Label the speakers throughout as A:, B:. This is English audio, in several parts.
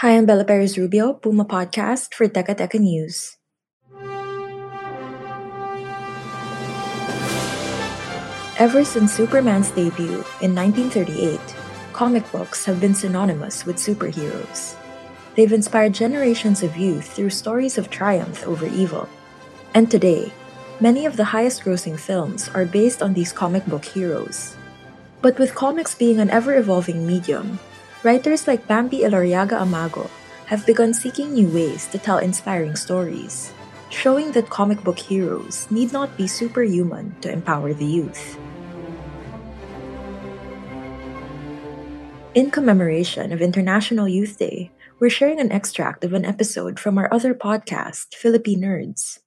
A: Hi, I'm Bella Perez Rubio, Puma Podcast for Teka News. Ever since Superman's debut in 1938, comic books have been synonymous with superheroes. They've inspired generations of youth through stories of triumph over evil. And today, many of the highest grossing films are based on these comic book heroes. But with comics being an ever evolving medium, writers like Bambi Eloriaga Amago have begun seeking new ways to tell inspiring stories, showing that comic book heroes need not be superhuman to empower the youth. In commemoration of International Youth Day, we're sharing an extract of an episode from our other podcast, Philippinerds.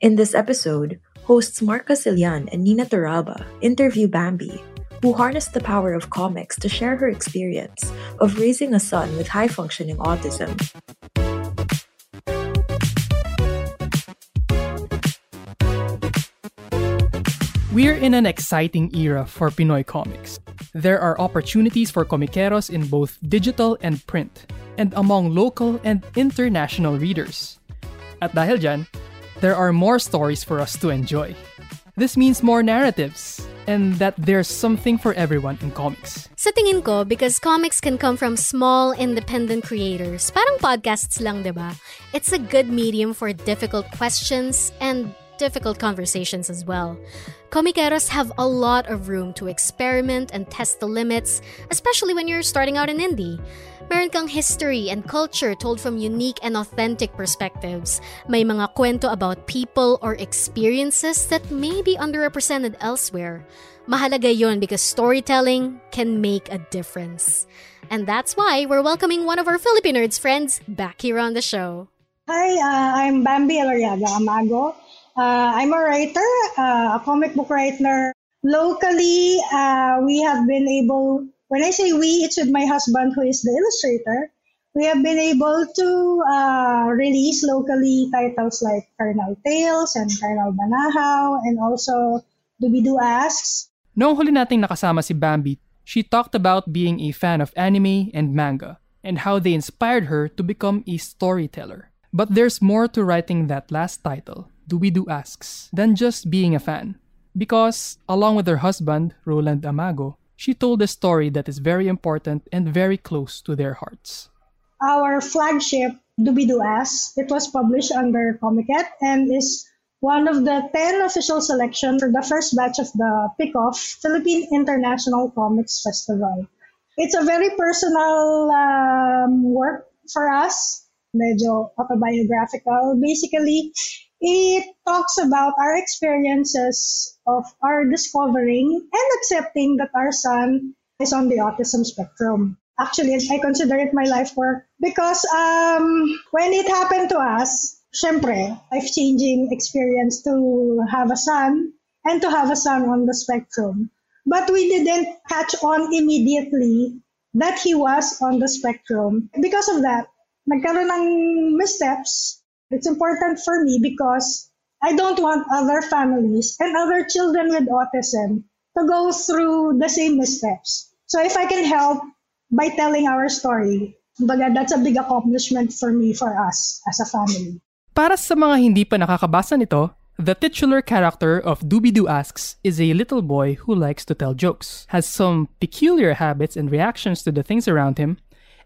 A: In this episode, hosts Mark Casilian and Nina Toralba interview Bambi who harnessed the power of comics to share her experience of raising a son with high functioning autism.
B: We're in an exciting era for Pinoy comics. There are opportunities for comiqueros in both digital and print, and among local and international readers. At dahil dyan, there are more stories for us to enjoy. This means more narratives, and that there's something for everyone in comics.
C: Sa tingin ko, because comics can come from small, independent creators, parang podcasts lang, di ba? It's a good medium for difficult questions and difficult conversations as well. Comiqueros have a lot of room to experiment and test the limits, especially when you're starting out in indie. Meron kang history and culture told from unique and authentic perspectives. May mga kwento about people or experiences that may be underrepresented elsewhere. Mahalaga yon because storytelling can make a difference. And that's why we're welcoming one of our Philippinerds friends back here on the show.
D: Hi, uh, I'm Bambi Eloriaga Amago. Uh, I'm a writer, uh, a comic book writer. Locally, uh, we have been able when I say we, it's with my husband who is the illustrator. We have been able to uh, release locally titles like Carnal Tales and Carnal Banahaw and also Doobie-Doo Asks.
B: Noong huli nating nakasama si Bambi, she talked about being a fan of anime and manga and how they inspired her to become a storyteller. But there's more to writing that last title, Doobie-Doo Asks, than just being a fan. Because, along with her husband, Roland Amago, she told a story that is very important and very close to their hearts.
D: Our flagship, Doobie-Doo Asks, it was published under Komiket and is one of the 10 official selections for the first batch of the PICOF Philippine International Comics Festival. It's a very personal um, work for us, medyo autobiographical. Basically, it talks about our experiences of our discovering and accepting that our son is on the autism spectrum. Actually, I consider it my life work because um, when it happened to us, syempre, life-changing experience to have a son and to have a son on the spectrum. But we didn't catch on immediately that he was on the spectrum. Because of that, nagkaroon ng missteps. It's important for me because I don't want other families and other children with autism to go through the same missteps. So if I can help by telling our story, that's a big accomplishment for me, for us as a family.
B: Para sa mga hindi pa nakakabasa nito, the titular character of Doobie-Doo Asks is a little boy who likes to tell jokes, has some peculiar habits and reactions to the things around him,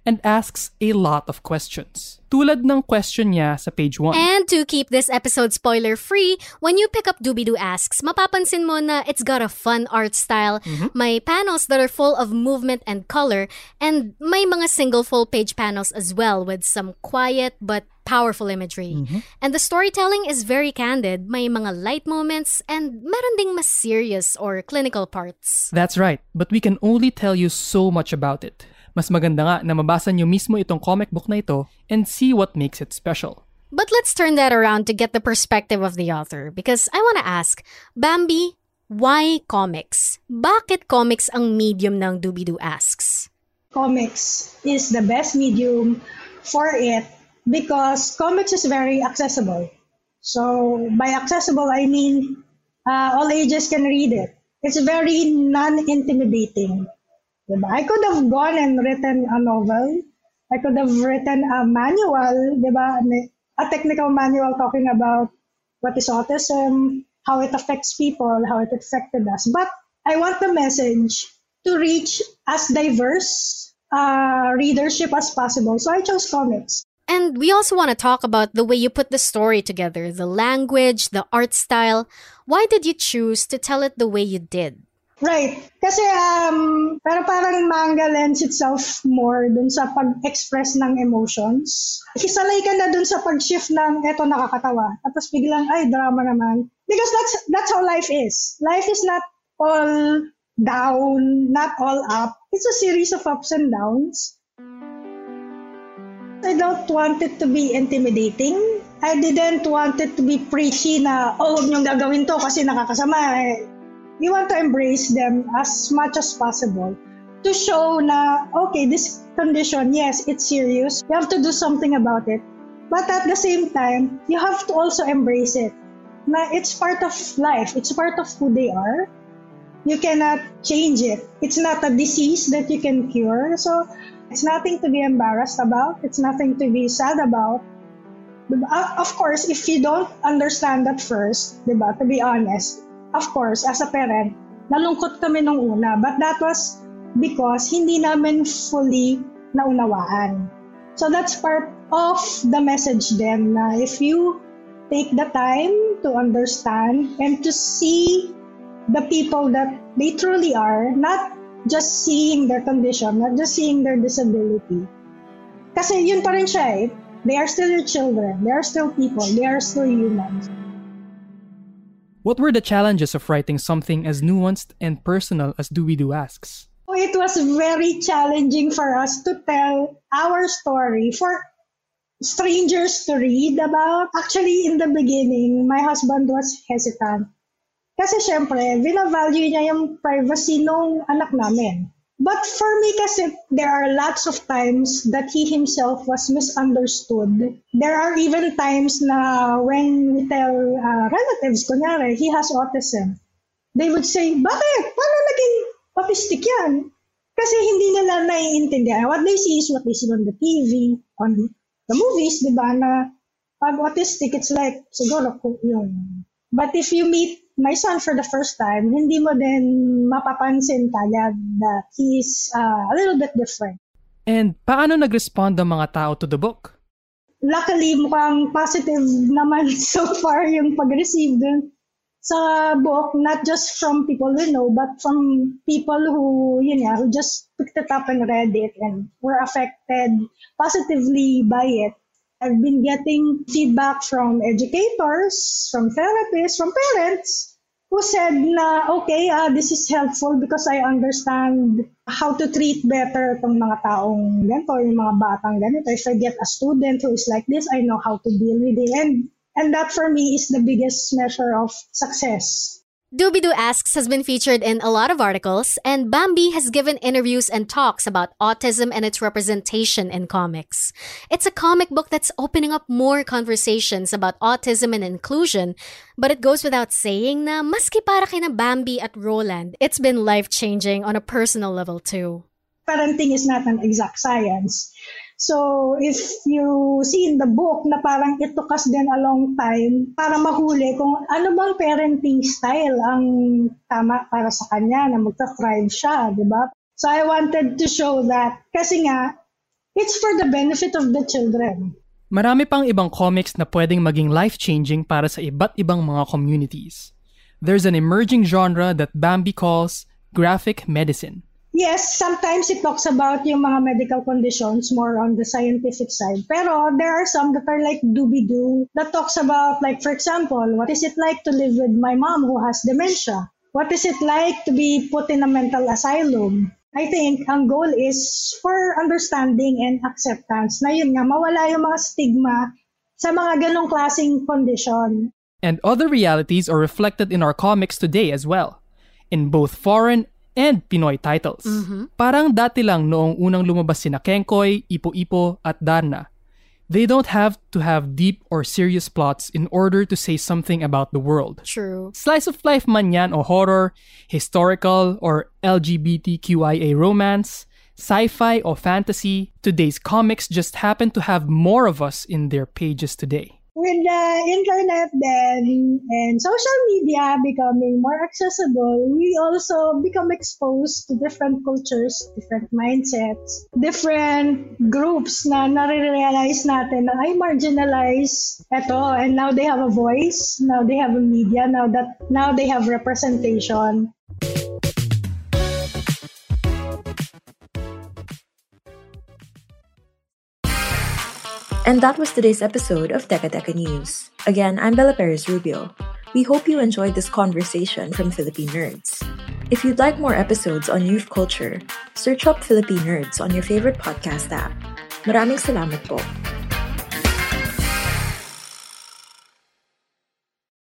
B: and asks a lot of questions. Tulad ng question niya sa page 1.
C: And to keep this episode spoiler free, when you pick up Doobie Doo Asks, mapapansin mo na it's got a fun art style, mm-hmm. may panels that are full of movement and color, and may mga single full page panels as well with some quiet but powerful imagery. Mm-hmm. And the storytelling is very candid, may mga light moments, and meron ding mas serious or clinical parts.
B: That's right, but we can only tell you so much about it. Mas maganda nga na mabasa niyo mismo itong comic book na ito and see what makes it special.
C: But let's turn that around to get the perspective of the author because I want to ask, Bambi, why comics? Bakit comics ang medium ng Doobie Doo Asks?
D: comics is the best medium for it because comics is very accessible. So by accessible, I mean uh, all ages can read it. It's very non-intimidating. Diba? I could have gone and written a novel. I could have written a manual, diba? a technical manual talking about what is autism, how it affects people, how it affected us. But I want the message to reach as diverse uh, readership as possible. So I chose comics.
C: And we also want to talk about the way you put the story together, the language, the art style. Why did you choose to tell it the way you did?
D: Right. Kasi, um, pero parang manga lends itself more dun sa pag-express ng emotions. Hisalay ka na dun sa pag-shift ng eto nakakatawa. Tapos biglang, ay, drama naman. Because that's, that's how life is. Life is not all down, not all up. It's a series of ups and downs. I don't want it to be intimidating. I didn't want it to be preachy na, oh, huwag niyong gagawin to kasi nakakasama. Eh, You want to embrace them as much as possible to show na, okay, this condition, yes, it's serious. You have to do something about it. But at the same time, you have to also embrace it. Na it's part of life. It's part of who they are. You cannot change it. It's not a disease that you can cure. So it's nothing to be embarrassed about. It's nothing to be sad about. Of course, if you don't understand at first, diba, to be honest, of course, as a parent, nalungkot kami nung una. But that was because hindi namin fully naunawaan. So that's part of the message then na if you take the time to understand and to see the people that they truly are, not just seeing their condition, not just seeing their disability. Kasi yun pa rin siya eh. They are still your children. They are still people. They are still humans.
B: What were the challenges of writing something as nuanced and personal as Doobie Doo asks?
D: It was very challenging for us to tell our story for strangers to read about. Actually, in the beginning, my husband was hesitant. Kasi syempre, vina-value niya yung privacy nung anak namin. But for me kasi, there are lots of times that he himself was misunderstood. There are even times na when we tell uh, relatives, kunyari, he has autism. They would say, bakit? Paano naging autistic yan? Kasi hindi nila naiintindihan. What they see is what they see on the TV, on the movies, di ba, na pag autistic, it's like, siguro yung... But if you meet my son for the first time, hindi mo din mapapansin kagad that he's uh, a little bit different.
B: And paano nag-respond ang mga tao to the book?
D: Luckily, mukhang positive naman so far yung pag-receive dun sa book, not just from people we know, but from people who, yun nga, who just picked it up and read it and were affected positively by it. I've been getting feedback from educators, from therapists, from parents who said na, okay, uh, this is helpful because I understand how to treat better itong mga taong ganito, yung mga batang ganito. If I get a student who is like this, I know how to deal with it. And, and that for me is the biggest measure of success.
C: Doobie Doo Asks has been featured in a lot of articles, and Bambi has given interviews and talks about autism and its representation in comics. It's a comic book that's opening up more conversations about autism and inclusion, but it goes without saying na maski para kina Bambi at Roland, it's been life-changing on a personal level too.
D: Parenting is not an exact science. So, if you see in the book na parang it took us din a long time para mahuli kung ano bang parenting style ang tama para sa kanya na magka-thrive siya, di ba? So, I wanted to show that kasi nga, it's for the benefit of the children.
B: Marami pang ibang comics na pwedeng maging life-changing para sa iba't ibang mga communities. There's an emerging genre that Bambi calls graphic medicine.
D: Yes, sometimes it talks about yung mga medical conditions more on the scientific side. Pero there are some that are like doobie-doo that talks about like for example, what is it like to live with my mom who has dementia? What is it like to be put in a mental asylum? I think ang goal is for understanding and acceptance na yun nga, mawala yung mga stigma sa mga ganong klaseng condition.
B: And other realities are reflected in our comics today as well, in both foreign and Pinoy titles. Mm-hmm. Parang dati lang noong unang lumabas sina Kenkoy, Ipo-Ipo at Darna. They don't have to have deep or serious plots in order to say something about the world.
C: True.
B: Slice of life man yan o horror, historical or LGBTQIA romance, sci-fi or fantasy, today's comics just happen to have more of us in their pages today.
D: With the internet then and social media becoming more accessible, we also become exposed to different cultures, different mindsets, different groups na nare-realize natin na ay marginalized eto and now they have a voice, now they have a media, now that now they have representation.
A: And that was today's episode of Teka Teka News. Again, I'm Bella Perez Rubio. We hope you enjoyed this conversation from Philippinerds. If you'd like more episodes on youth culture, search up Philippinerds on your favorite podcast app. Maraming salamat po.